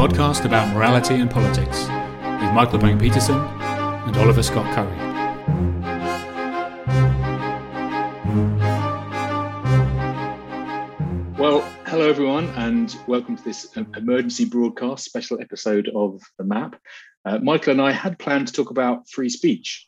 podcast about morality and politics with Michael Bang Petersen and Oliver Scott Curry. Well, hello everyone, and welcome to this emergency broadcast special episode of The Map. Uh, Michael and I had planned to talk about free speech,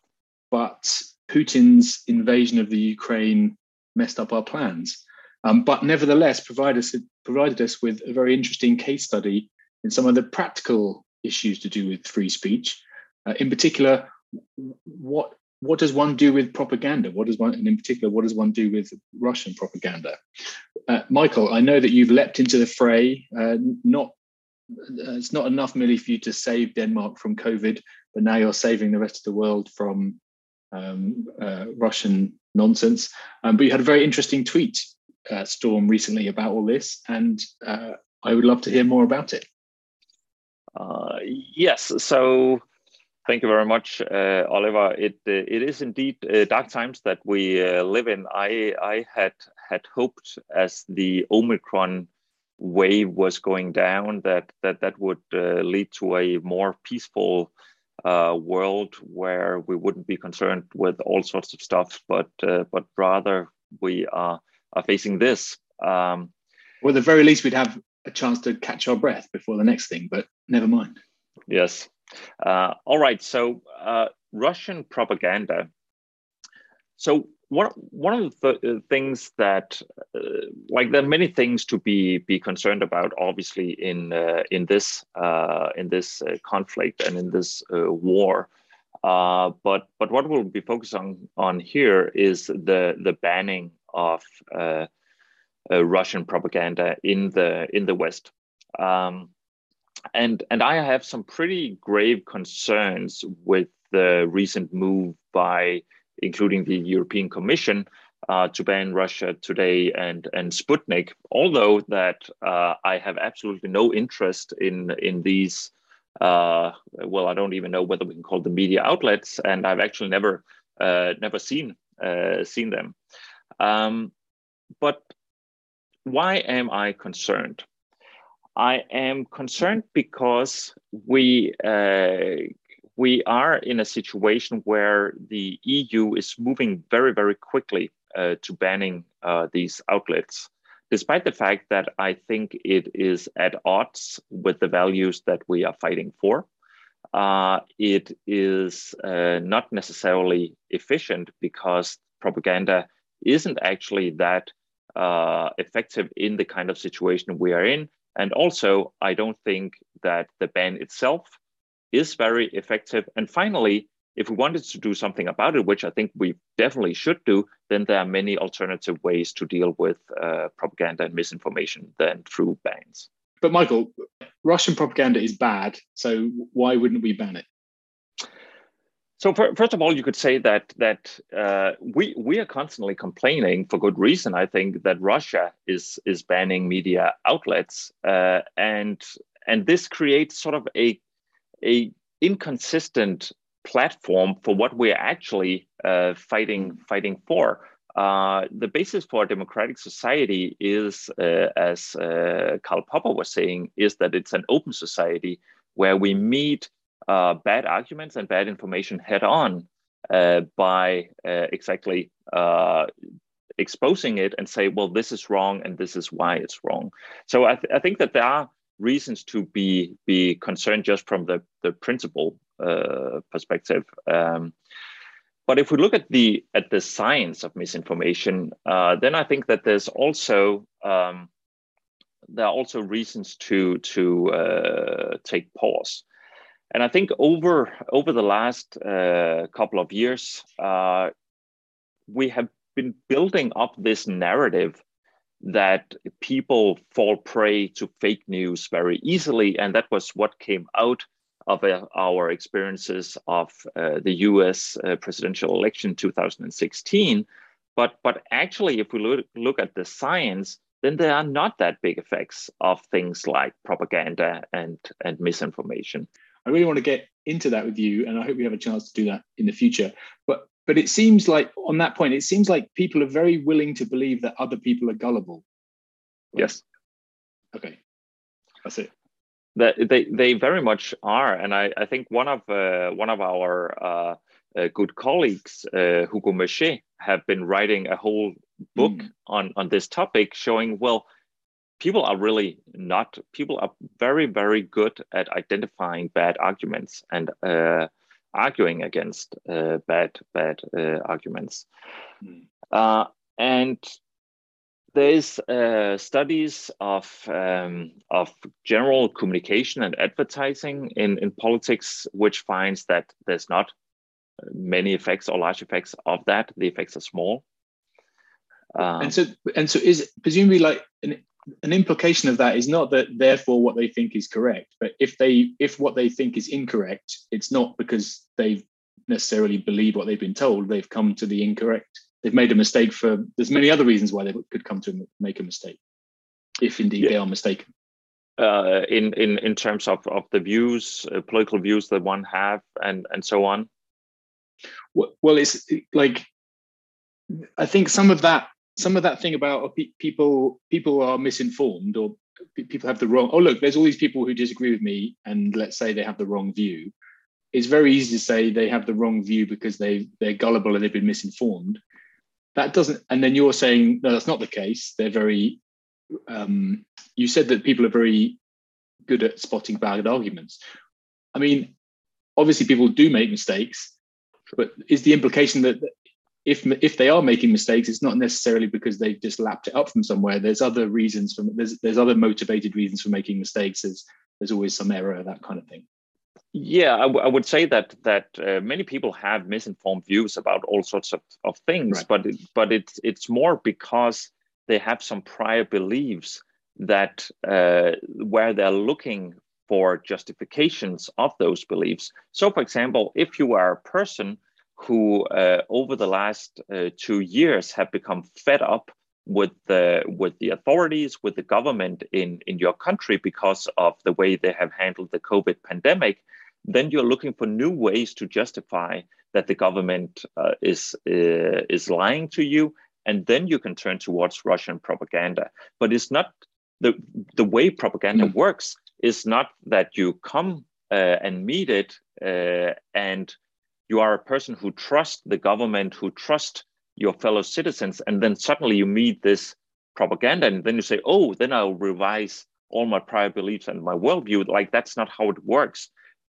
but Putin's invasion of the Ukraine messed up our plans. Um, but nevertheless, us, provided us with a very interesting case study in some of the practical issues to do with free speech. Uh, in particular, what what does one do with propaganda? What does one, and in particular, what does one do with Russian propaganda? Uh, Michael, I know that you've leapt into the fray. Uh, not uh, it's not enough merely for you to save Denmark from COVID, but now you're saving the rest of the world from um, uh, Russian nonsense. Um, but you had a very interesting tweet uh, storm recently about all this, and I would love to hear more about it. Uh, yes, so thank you very much, uh, Oliver. It uh, it is indeed uh, dark times that we live in. I I had had hoped as the Omicron wave was going down that that that would lead to a more peaceful world where we wouldn't be concerned with all sorts of stuff, but but rather we are are facing this. Um, well, at the very least, we'd have a chance to catch our breath before the next thing, but never mind. Yes. Uh, all right. So uh, Russian propaganda. So one one of the uh, things that uh, like there are many things to be be concerned about obviously in uh, in this uh, in this conflict and in this war but but what we'll be focused on on here is the the banning of Russian propaganda in the in the West um, and and I have some pretty grave concerns with the recent move by including the European Commission, uh, to ban Russia Today and and Sputnik. Although that uh, I have absolutely no interest in in these. Uh, well, I don't even know whether we can call them media outlets, and I've actually never uh, never seen uh, seen them. Um, but why am I concerned? I am concerned because we uh, we are in a situation where the EU is moving very, very quickly uh, to banning uh, these outlets, despite the fact that I think it is at odds with the values that we are fighting for. Uh, it is uh, not necessarily efficient because propaganda isn't actually that uh, effective in the kind of situation we are in. And also, I don't think that the ban itself is very effective. And finally, if we wanted to do something about it, which I think we definitely should do, then there are many alternative ways to deal with uh, propaganda and misinformation than through bans. But Michael, Russian propaganda is bad, so why wouldn't we ban it? So for, first of all, you could say that that uh, we we are constantly complaining for good reason. I think that Russia is is banning media outlets, uh, and and this creates sort of a a inconsistent platform for what we're actually uh, fighting fighting for. Uh, the basis for a democratic society is, uh, as uh, Karl Popper was saying, is that it's an open society where we meet uh, bad arguments and bad information head on uh, by exactly exposing it and say, well, this is wrong and this is why it's wrong. So I, th- I think that there are reasons to be be concerned just from the the principle uh, perspective. Um, but if we look at the at the science of misinformation, uh, then I think that there's also um, there are also reasons to to uh, take pause. And I think over over the last uh, couple of years, uh, we have been building up this narrative that people fall prey to fake news very easily. And that was what came out of uh, our experiences of uh, the US uh, presidential election 2016. But, but actually, if we look, look at the science, then there are not that big effects of things like propaganda and, and misinformation. I really want to get into that with you, and I hope we have a chance to do that in the future. But but it seems like on that point it seems like people are very willing to believe that other people are gullible yes okay that's it that they they very much are, and I, I think one of uh, one of our uh, uh, good colleagues, uh, Hugo Mercier, have been writing a whole book mm. on on this topic, showing well, people are really not people are very very good at identifying bad arguments and uh, arguing against uh, bad bad arguments, mm. and there's uh, studies of um, of general communication and advertising in, in politics, which finds that there's not many effects or large effects of that. The effects are small. Um, and so, and so, is presumably like an, an implication of that is not that therefore what they think is correct, but if they if what they think is incorrect, it's not because they necessarily believe what they've been told. They've come to the incorrect they've made a mistake for there's many other reasons why they could come to make a mistake if indeed yeah. they are mistaken uh, in in in terms of of the views uh, political views that one have and and so on well, well it's like i think some of that some of that thing about people people are misinformed or people have the wrong oh look there's all these people who disagree with me and let's say they have the wrong view. It's very easy to say they have the wrong view because they they're gullible and they've been misinformed. That doesn't and then you're saying no that's not the case. They're very um, you said that people are very good at spotting bad arguments. I mean obviously people do make mistakes but is the implication that if if they are making mistakes it's not necessarily because they've just lapped it up from somewhere there's other reasons for there's there's other motivated reasons for making mistakes there's there's always some error that kind of thing yeah, I, w- I would say that that uh, many people have misinformed views about all sorts of, of things, right. but it, but it's it's more because they have some prior beliefs that uh, where they're looking for justifications of those beliefs. So, for example, if you are a person who uh, over the last uh, two years have become fed up with the with the authorities, with the government in in your country because of the way they have handled the COVID pandemic, then you're looking for new ways to justify that the government uh, is uh, is lying to you, and then you can turn towards Russian propaganda. But it's not the the way propaganda mm. works is not that you come uh, and meet it uh, and you are a person who trusts the government, who trust your fellow citizens, and then suddenly you meet this propaganda, and then you say, "Oh, then I'll revise all my prior beliefs and my worldview." Like that's not how it works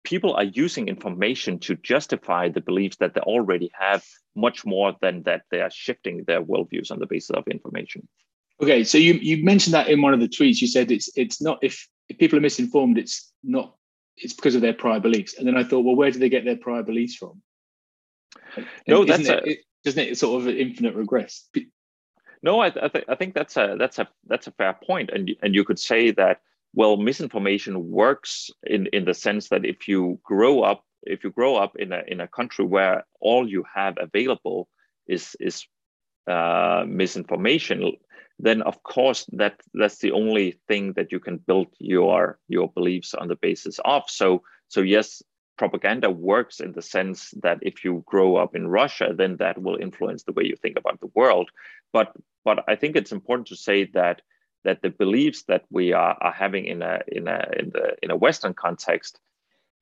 people are using information to justify the beliefs that they already have much more than that they are shifting their worldviews on the basis of information. Okay, so you you mentioned that in one of the tweets. You said it's it's not if, if people are misinformed, it's not it's because of their prior beliefs. And then I thought, well, where do they get their prior beliefs from? No, that's it, a, it, doesn't it sort of infinite regress? No, I, I, th- I think that's a that's a that's a fair point, and and you could say that well misinformation works in in the sense that if you grow up if you grow up in a in a country where all you have available is is uh, misinformation then of course that that's the only thing that you can build your your beliefs on the basis of. So so yes propaganda works in the sense that if you grow up in russia then that will influence the way you think about the world. But but i think it's important to say that that the beliefs that we are, are having in a in a in the in a Western context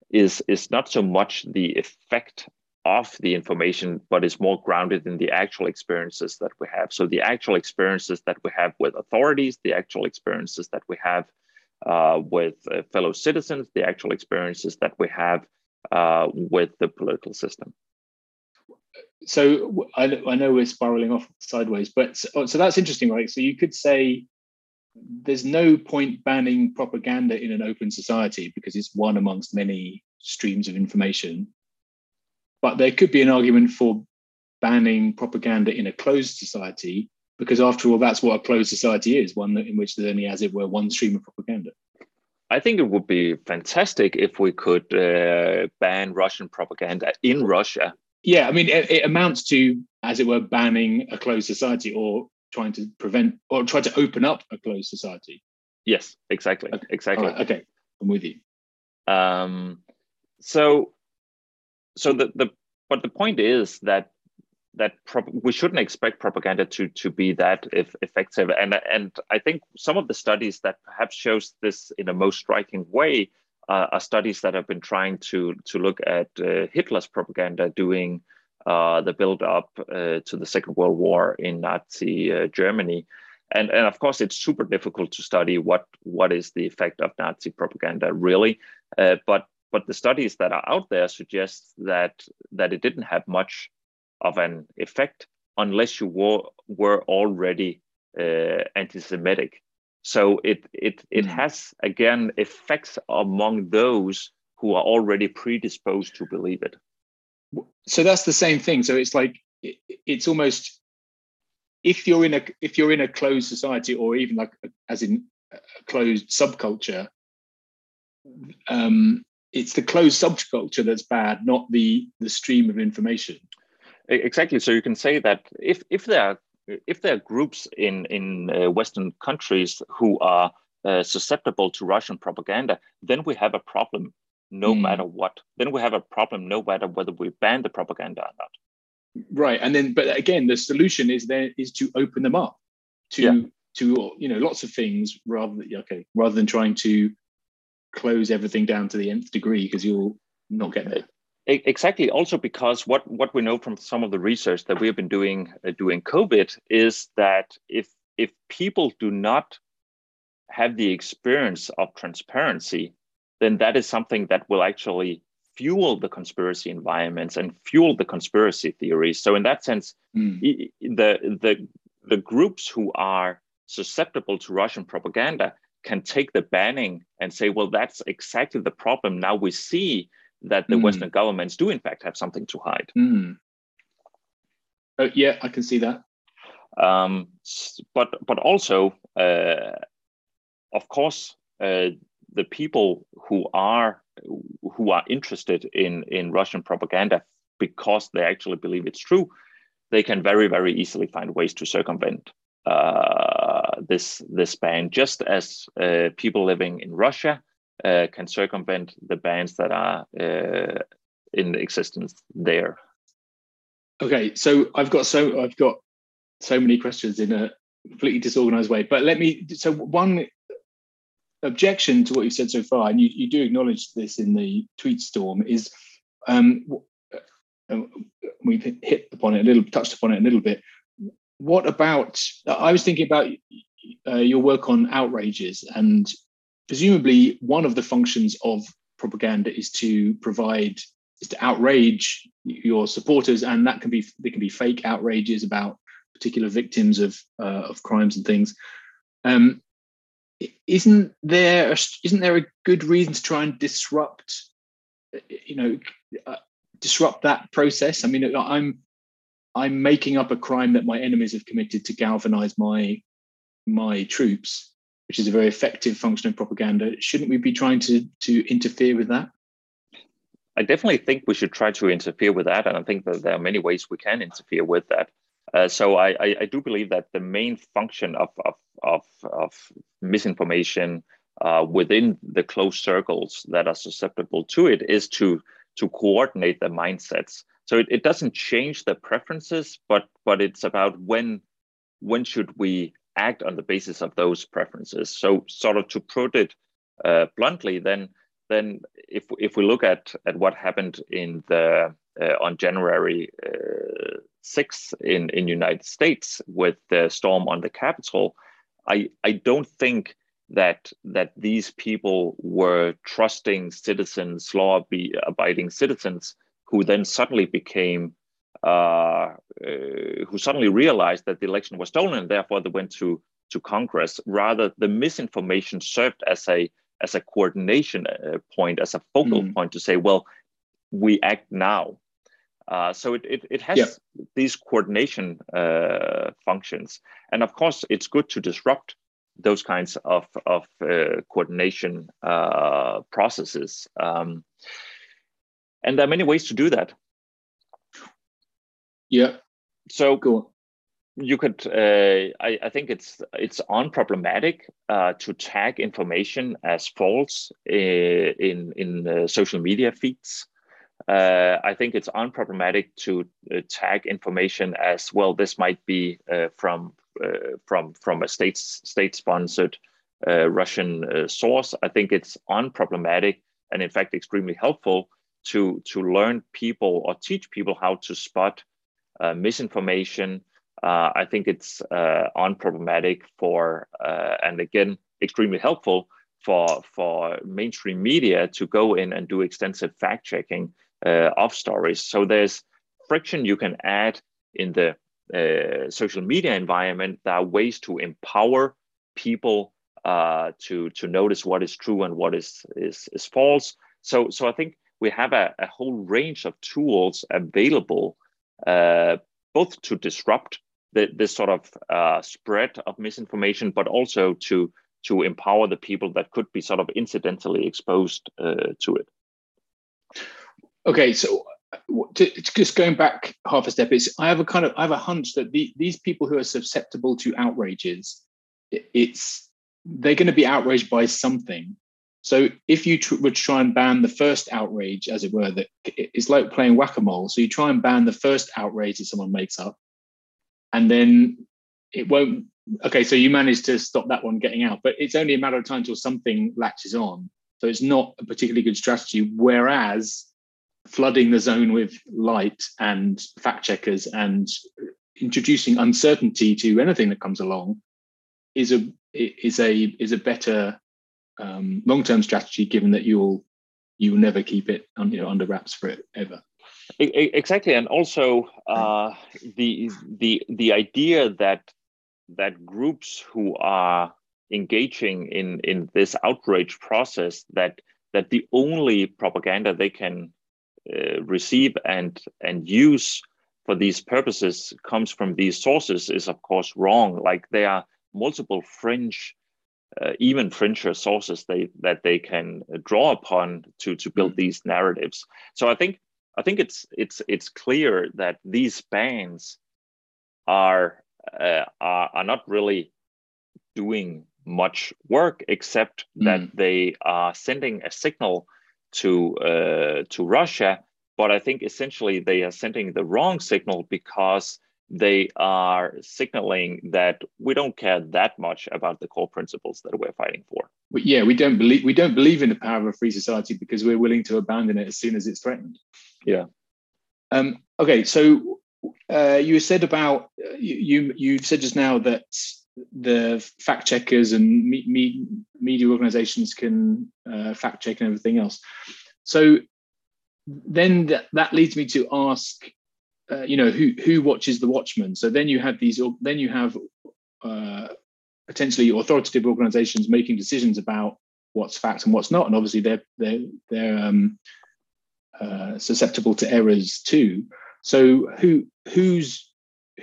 is is not so much the effect of the information, but is more grounded in the actual experiences that we have. So the actual experiences that we have with authorities, the actual experiences that we have uh, with uh, fellow citizens, the actual experiences that we have uh, with the political system. So I, I know we're spiraling off sideways, but so, so that's interesting, right? So you could say there's no point banning propaganda in an open society because it's one amongst many streams of information. But there could be an argument for banning propaganda in a closed society because, after all, that's what a closed society is one in which there's only, as it were, one stream of propaganda. I think it would be fantastic if we could uh, ban Russian propaganda in Russia. Yeah, I mean, it, it amounts to, as it were, banning a closed society or trying to prevent or try to open up a closed society. Yes, exactly, okay. exactly. Right, okay, I'm with you. Um, so, so the the but the point is that that we shouldn't expect propaganda to to be that if effective. And and I think some of the studies that perhaps shows this in a most striking way uh, are studies that have been trying to to look at uh, Hitler's propaganda doing uh, the build up uh, to the Second World War in Nazi uh, Germany. And, and of course, it's super difficult to study what, what is the effect of Nazi propaganda really. Uh, but but the studies that are out there suggest that that it didn't have much of an effect unless you were were already uh, anti-Semitic. So it it it mm. has again effects among those who are already predisposed to believe it. So that's the same thing. So it's like it's almost if you're in a if you're in a closed society or even like as in a closed subculture um, it's the closed subculture that's bad, not the the stream of information. Exactly. So you can say that if if there are if there are groups in in uh, Western countries who are uh, susceptible to Russian propaganda, then we have a problem, no mm. matter what. Then we have a problem, no matter whether we ban the propaganda or not. Right, and then but again, the solution is there is to open them up to yeah. to you know lots of things rather than okay rather than trying to close everything down to the nth degree because you'll not get there. Exactly. Also, because what what we know from some of the research that we have been doing uh, doing COVID is that if if people do not have the experience of transparency, then that is something that will actually fuel the conspiracy environments and fuel the conspiracy theories. So, in that sense, mm. the the the groups who are susceptible to Russian propaganda can take the banning and say, well, that's exactly the problem. Now we see that the mm. Western governments do, in fact, have something to hide. Mm. Uh, yeah, I can see that. Um, but but also, uh, of course, uh, the people who are who are interested in in Russian propaganda because they actually believe it's true, they can very very easily find ways to circumvent uh, this this ban, just as uh, people living in Russia uh, can circumvent the bans that are uh, in existence there. Okay, so I've got so I've got so many questions in a completely disorganized way, but let me. So one objection to what you've said so far, and you, you do acknowledge this in the tweet storm, is um, uh, we've hit upon it a little, touched upon it a little bit what about? I was thinking about uh, your work on outrages, and presumably one of the functions of propaganda is to provide is to outrage your supporters, and that can be they can be fake outrages about particular victims of uh, of crimes and things. Um, isn't there a, isn't there a good reason to try and disrupt, you know, uh, disrupt that process? I mean, I'm I'm making up a crime that my enemies have committed to galvanize my my troops, which is a very effective function of propaganda. Shouldn't we be trying to to interfere with that? I definitely think we should try to interfere with that, and I think that there are many ways we can interfere with that. Uh, so I, I, I, do believe that the main function of of of, of misinformation uh, within the close circles that are susceptible to it is to to coordinate the mindsets so it, it doesn't change the preferences but but it's about when when should we act on the basis of those preferences. So sort of to put it uh, bluntly then then if if we look at at what happened in the uh, on January uh, 6th in in United States with the storm on the Capitol, I I don't think that that these people were trusting citizens, law abiding citizens who then suddenly became uh, uh, who suddenly realized that the election was stolen and therefore they went to to Congress. Rather, the misinformation served as a as a coordination uh, point, as a focal mm. point to say, well, we act now. Uh, so it, it, it has yeah. these coordination uh, functions. And of course, it's good to disrupt those kinds of, of uh, coordination processes. Um, and there are many ways to do that yeah so cool you could uh, I, I, think it's it's unproblematic uh, to tag information as false uh, in in social media feeds uh, I think it's unproblematic to uh, tag information as well. This might be uh, from uh, from from a state state sponsored uh, Russian uh, source. I think it's unproblematic and in fact extremely helpful to to learn people or teach people how to spot misinformation. I think it's unproblematic for and again extremely helpful for for mainstream media to go in and do extensive fact checking uh, of stories. So there's friction you can add in the uh, social media environment. There are ways to empower people uh, to to notice what is true and what is is, is false. So so I think we have a, a whole range of tools available, uh, both to disrupt the, this sort of uh, spread of misinformation, but also to to empower the people that could be sort of incidentally exposed uh, to it. Okay, so to, just going back half a step, it's I have a kind of I have a hunch that the, these people who are susceptible to outrages, it's they're going to be outraged by something. So if you tr- would try and ban the first outrage, as it were, that it's like playing whack a mole. So you try and ban the first outrage that someone makes up, and then it won't. Okay, so you manage to stop that one getting out, but it's only a matter of time till something latches on. So it's not a particularly good strategy. Whereas flooding the zone with light and fact checkers and introducing uncertainty to anything that comes along is a is a is a better um, long term strategy, given that you'll you will never keep it you know under wraps for it ever. Exactly, and also uh, the the the idea that that groups who are engaging in in this outrage process that that the only propaganda they can uh, receive and and use for these purposes comes from these sources is of course wrong like there are multiple fringe uh, even fringe sources they that they can draw upon to to build mm. these narratives so i think i think it's it's it's clear that these bans are uh, are, are not really doing much work except mm. that they are sending a signal to uh, to Russia. But I think essentially they are sending the wrong signal because they are signaling that we don't care that much about the core principles that we're fighting for. But yeah, we don't believe we don't believe in the power of a free society because we're willing to abandon it as soon as it's threatened. Yeah. Um, okay, so uh, you said about you you said just now that the fact checkers and me, me, media organizations can uh, fact check and everything else. So then that, that leads me to ask, uh, you know, who who watches the Watchmen? So then you have these, then you have uh, potentially authoritative organizations making decisions about what's fact and what's not, and obviously they're they're they're um, uh, susceptible to errors too. So who who's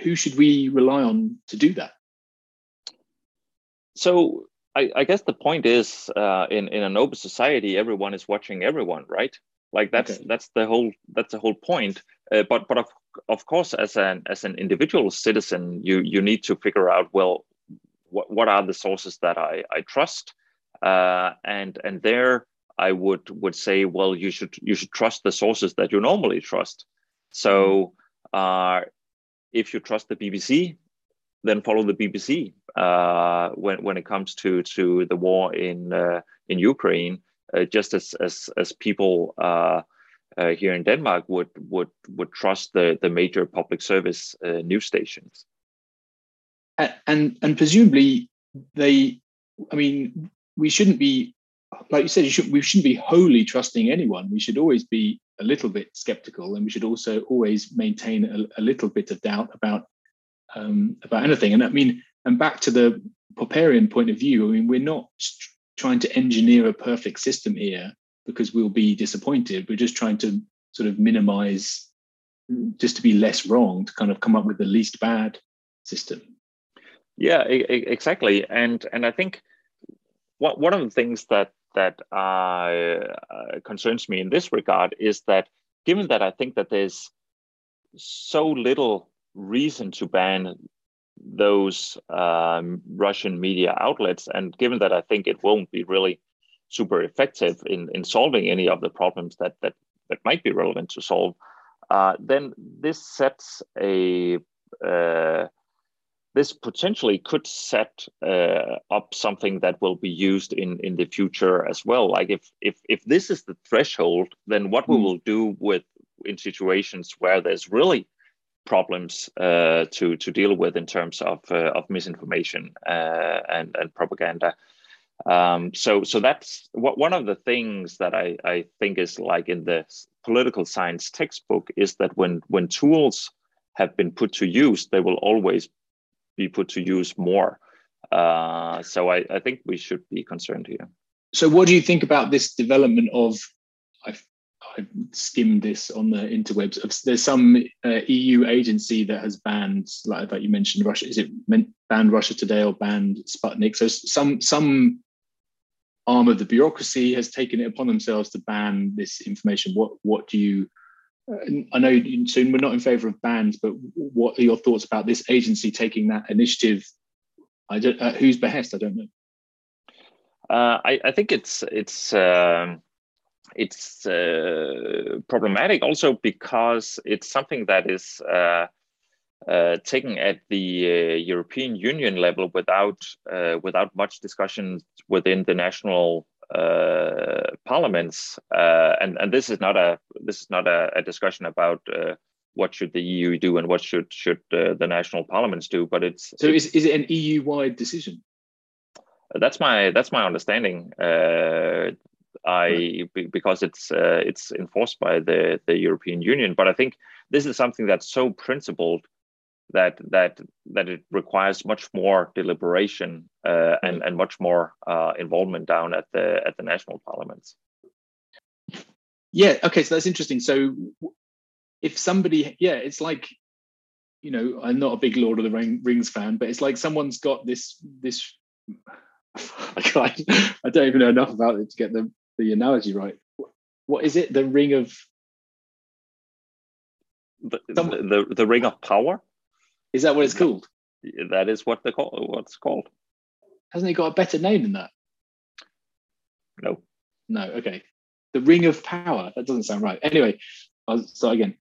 who should we rely on to do that? So I, I guess the point is, uh, in in an open society, everyone is watching everyone, right? Like that's okay. that's the whole that's the whole point. Uh, but but of of course, as an as an individual citizen, you you need to figure out well, what what are the sources that I I trust, uh, and and there I would would say, well, you should you should trust the sources that you normally trust. So, uh, if you trust the BBC, then follow the BBC uh, when when it comes to to the war in uh, in Ukraine, uh, just as as as people uh, here in Denmark would would would trust the the major public service uh, news stations. And and presumably they, I mean, we shouldn't be like you said. You should, we shouldn't be wholly trusting anyone. We should always be a little bit skeptical, and we should also always maintain a, a little bit of doubt about um, about anything. And I mean, and back to the Popperian point of view, I mean, we're not trying to engineer a perfect system here because we'll be disappointed. We're just trying to sort of minimize, just to be less wrong, to kind of come up with the least bad system. Yeah, exactly. And and I think what, one of the things that that uh, concerns me in this regard is that given that I think that there's so little reason to ban those um, Russian media outlets. And given that I think it won't be really super effective in, in solving any of the problems that that that might be relevant to solve, uh, then this sets a uh, this potentially could set uh, up something that will be used in in the future as well. Like if if if this is the threshold, then what mm. we will do with in situations where there's really problems uh, to to deal with in terms of uh, of misinformation uh, and and propaganda. Um, so so that's what one of the things that I, I think is like in the political science textbook is that when when tools have been put to use, they will always be put to use more. Uh, so I, I think we should be concerned here. So what do you think about this development of I skimmed this on the interwebs. There's some uh, EU agency that has banned, like that you mentioned, Russia. Is it banned Russia Today or banned Sputnik? So some some arm of the bureaucracy has taken it upon themselves to ban this information. What what do you? Uh, I know soon we're not in favour of bans, but what are your thoughts about this agency taking that initiative? I don't. Uh, whose behest? I don't know. Uh, I, I, think it's it's. Um, it's uh, problematic also because it's something that is uh, uh, taken at the uh, European Union level without uh, without much discussion within the national uh, parliaments, and and this is not a this is not a, a discussion about what should the EU do and what should should the national parliaments do, but it's so is, is it an EU wide decision? That's my that's my understanding. I because it's uh, it's enforced by the the European Union. But I think this is something that's so principled that that that it requires much more deliberation uh, and and much more uh, involvement down at the at the national parliaments. Yeah. Okay. So that's interesting. So if somebody, yeah, it's like you know, I'm not a big Lord of the Rings fan, but it's like someone's got this this. I, I don't even know enough about it to get the the analogy right. What is it? The ring of the, the, the, the ring of power. Is that what it's called? That is what they call what's called. Hasn't it got a better name than that? No. No. Okay. The ring of power. That doesn't sound right. Anyway, I'll start again.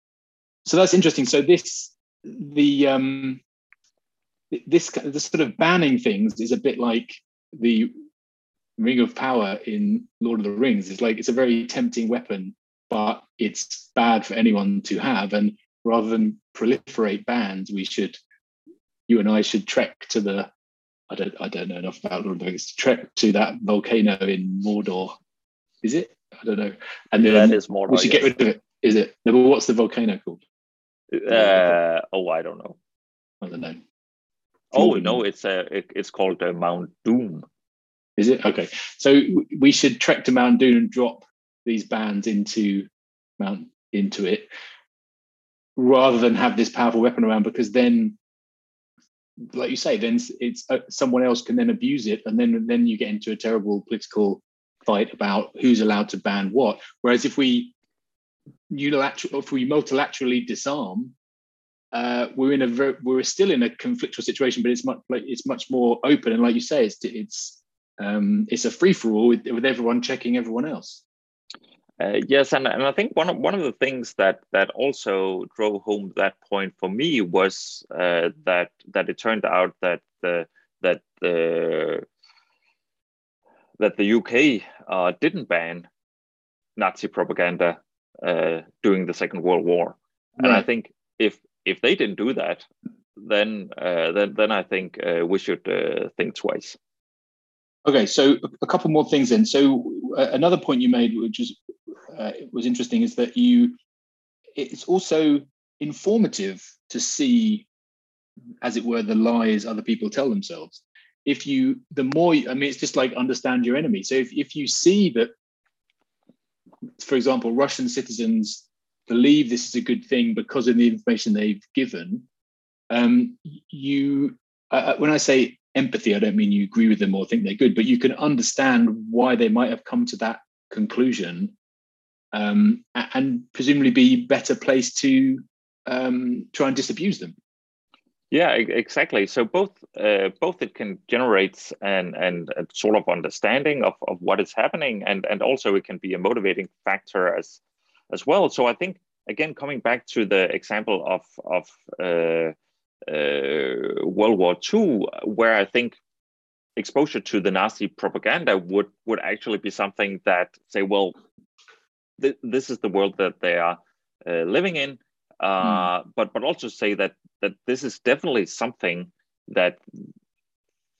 So that's interesting. So this the um this the sort of banning things is a bit like the ring of power in Lord of the Rings is like it's a very tempting weapon, but it's bad for anyone to have. And rather than proliferate bands, we should, you and I should trek to the, I don't, I don't know enough about Lord of the Rings. Trek to that volcano in Mordor. Is it? I don't know. And then that is Mordor. We should get rid of it. Is it? No, but what's the volcano called? Uh, oh, I don't know. I don't know. Oh no, it's a uh, it, it's called uh, Mount Doom. Is it okay? So we should trek to Mount Doom and drop these bands into Mount into it, rather than have this powerful weapon around. Because then, like you say, then it's uh, someone else can then abuse it, and then then you get into a terrible political fight about who's allowed to ban what. Whereas if we unilateral, if we multilaterally disarm, uh, we're in a we're still in a conflictual situation, but it's much like it's much more open. And like you say, it's it's um, it's a free for all with, with everyone checking everyone else. Uh, yes, and, and I think one of one of the things that that also drove home that point for me was uh, that that it turned out that the that the that the UK uh, didn't ban Nazi propaganda uh, during the Second World War, right. and I think if if they didn't do that, then uh, then then I think uh, we should think twice. Okay, so a couple more things then. So uh, another point you made, which was uh, was interesting, is that you it's also informative to see, as it were, the lies other people tell themselves. If you, the more, I mean, it's just like understand your enemy. So if if you see that, for example, Russian citizens believe this is a good thing because of the information they've given, um, you, uh, uh when I say empathy, I don't mean you agree with them or think they're good, but you can understand why they might have come to that conclusion um, and presumably be better placed to um, try and disabuse them. Yeah, exactly. So both uh, both it can generate an and sort of understanding of, of what is happening, and and also it can be a motivating factor as as well. So I think again, coming back to the example of of uh, uh, World War II, where I think exposure to the Nazi propaganda would would actually be something that say, well, th- this is the world that they are uh, living in, uh, mm. but but also say that that this is definitely something that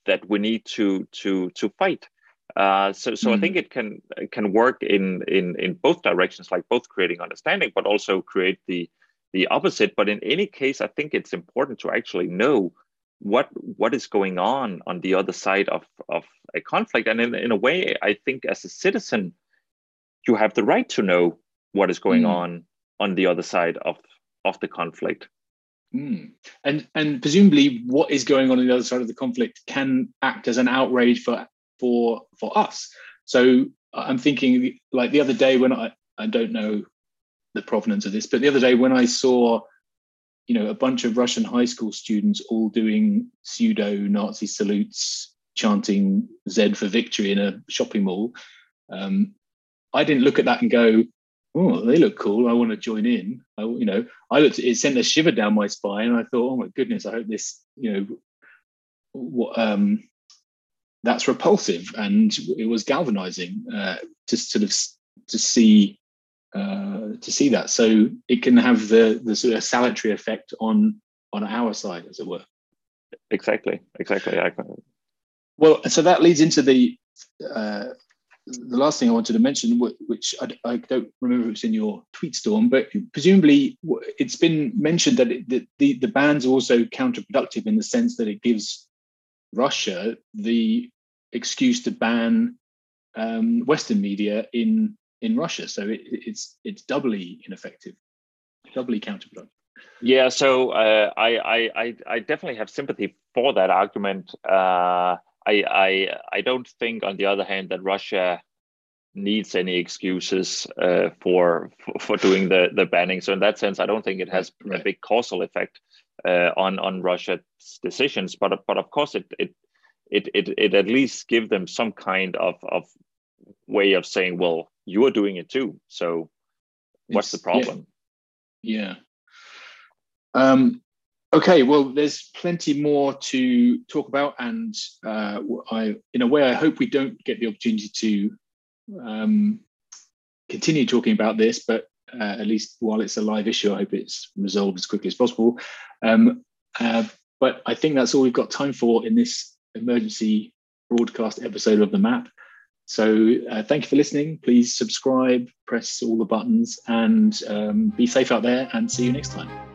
that we need to to to fight. Uh, so so mm. I think it can can work in in in both directions, like both creating understanding, but also create the the opposite. But in any case, I think it's important to actually know what what is going on on the other side of of a conflict. And in, in a way, I think as a citizen, you have the right to know what is going mm. on on the other side of of the conflict. Mm. And and presumably, what is going on on the other side of the conflict can act as an outrage for for for us. So I'm thinking, like the other day when I I don't know the provenance of this, but the other day when I saw, you know, a bunch of Russian high school students all doing pseudo Nazi salutes, chanting "Z for victory" in a shopping mall, um, I didn't look at that and go, oh, they look cool. I want to join in. I, you know, I looked. It sent a shiver down my spine. And I thought, oh my goodness, I hope this, you know, what, um, that's repulsive, and it was galvanizing uh, to sort of to see uh, to see that. So it can have the the sort of salutary effect on on our side, as it were. Exactly. Exactly. I... Well, so that leads into the uh, the last thing I wanted to mention, which I, I, don't remember if it's in your tweet storm, but presumably it's been mentioned that, it, that the, the ban's also counterproductive in the sense that it gives Russia the excuse to ban um, Western media in in Russia. So it, it's it's doubly ineffective, doubly counterproductive. Yeah, so uh, I, I I definitely have sympathy for that argument. Uh, I, I I don't think, on the other hand, that Russia needs any excuses uh, for, for, for doing the the banning. So in that sense, I don't think it has right. a big causal effect uh, on on Russia's decisions. But but of course, it it it it, it at least give them some kind of of way of saying, well, you are doing it too. So what's it's, the problem? Yeah. yeah. Um, Okay, well, there's plenty more to talk about, and uh, I, in a way, I hope we don't get the opportunity to um, continue talking about this. But uh, at least while it's a live issue, I hope it's resolved as quickly as possible. Um, uh, but I think that's all we've got time for in this emergency broadcast episode of the Map. So uh, thank you for listening. Please subscribe, press all the buttons, and um, be safe out there. And see you next time.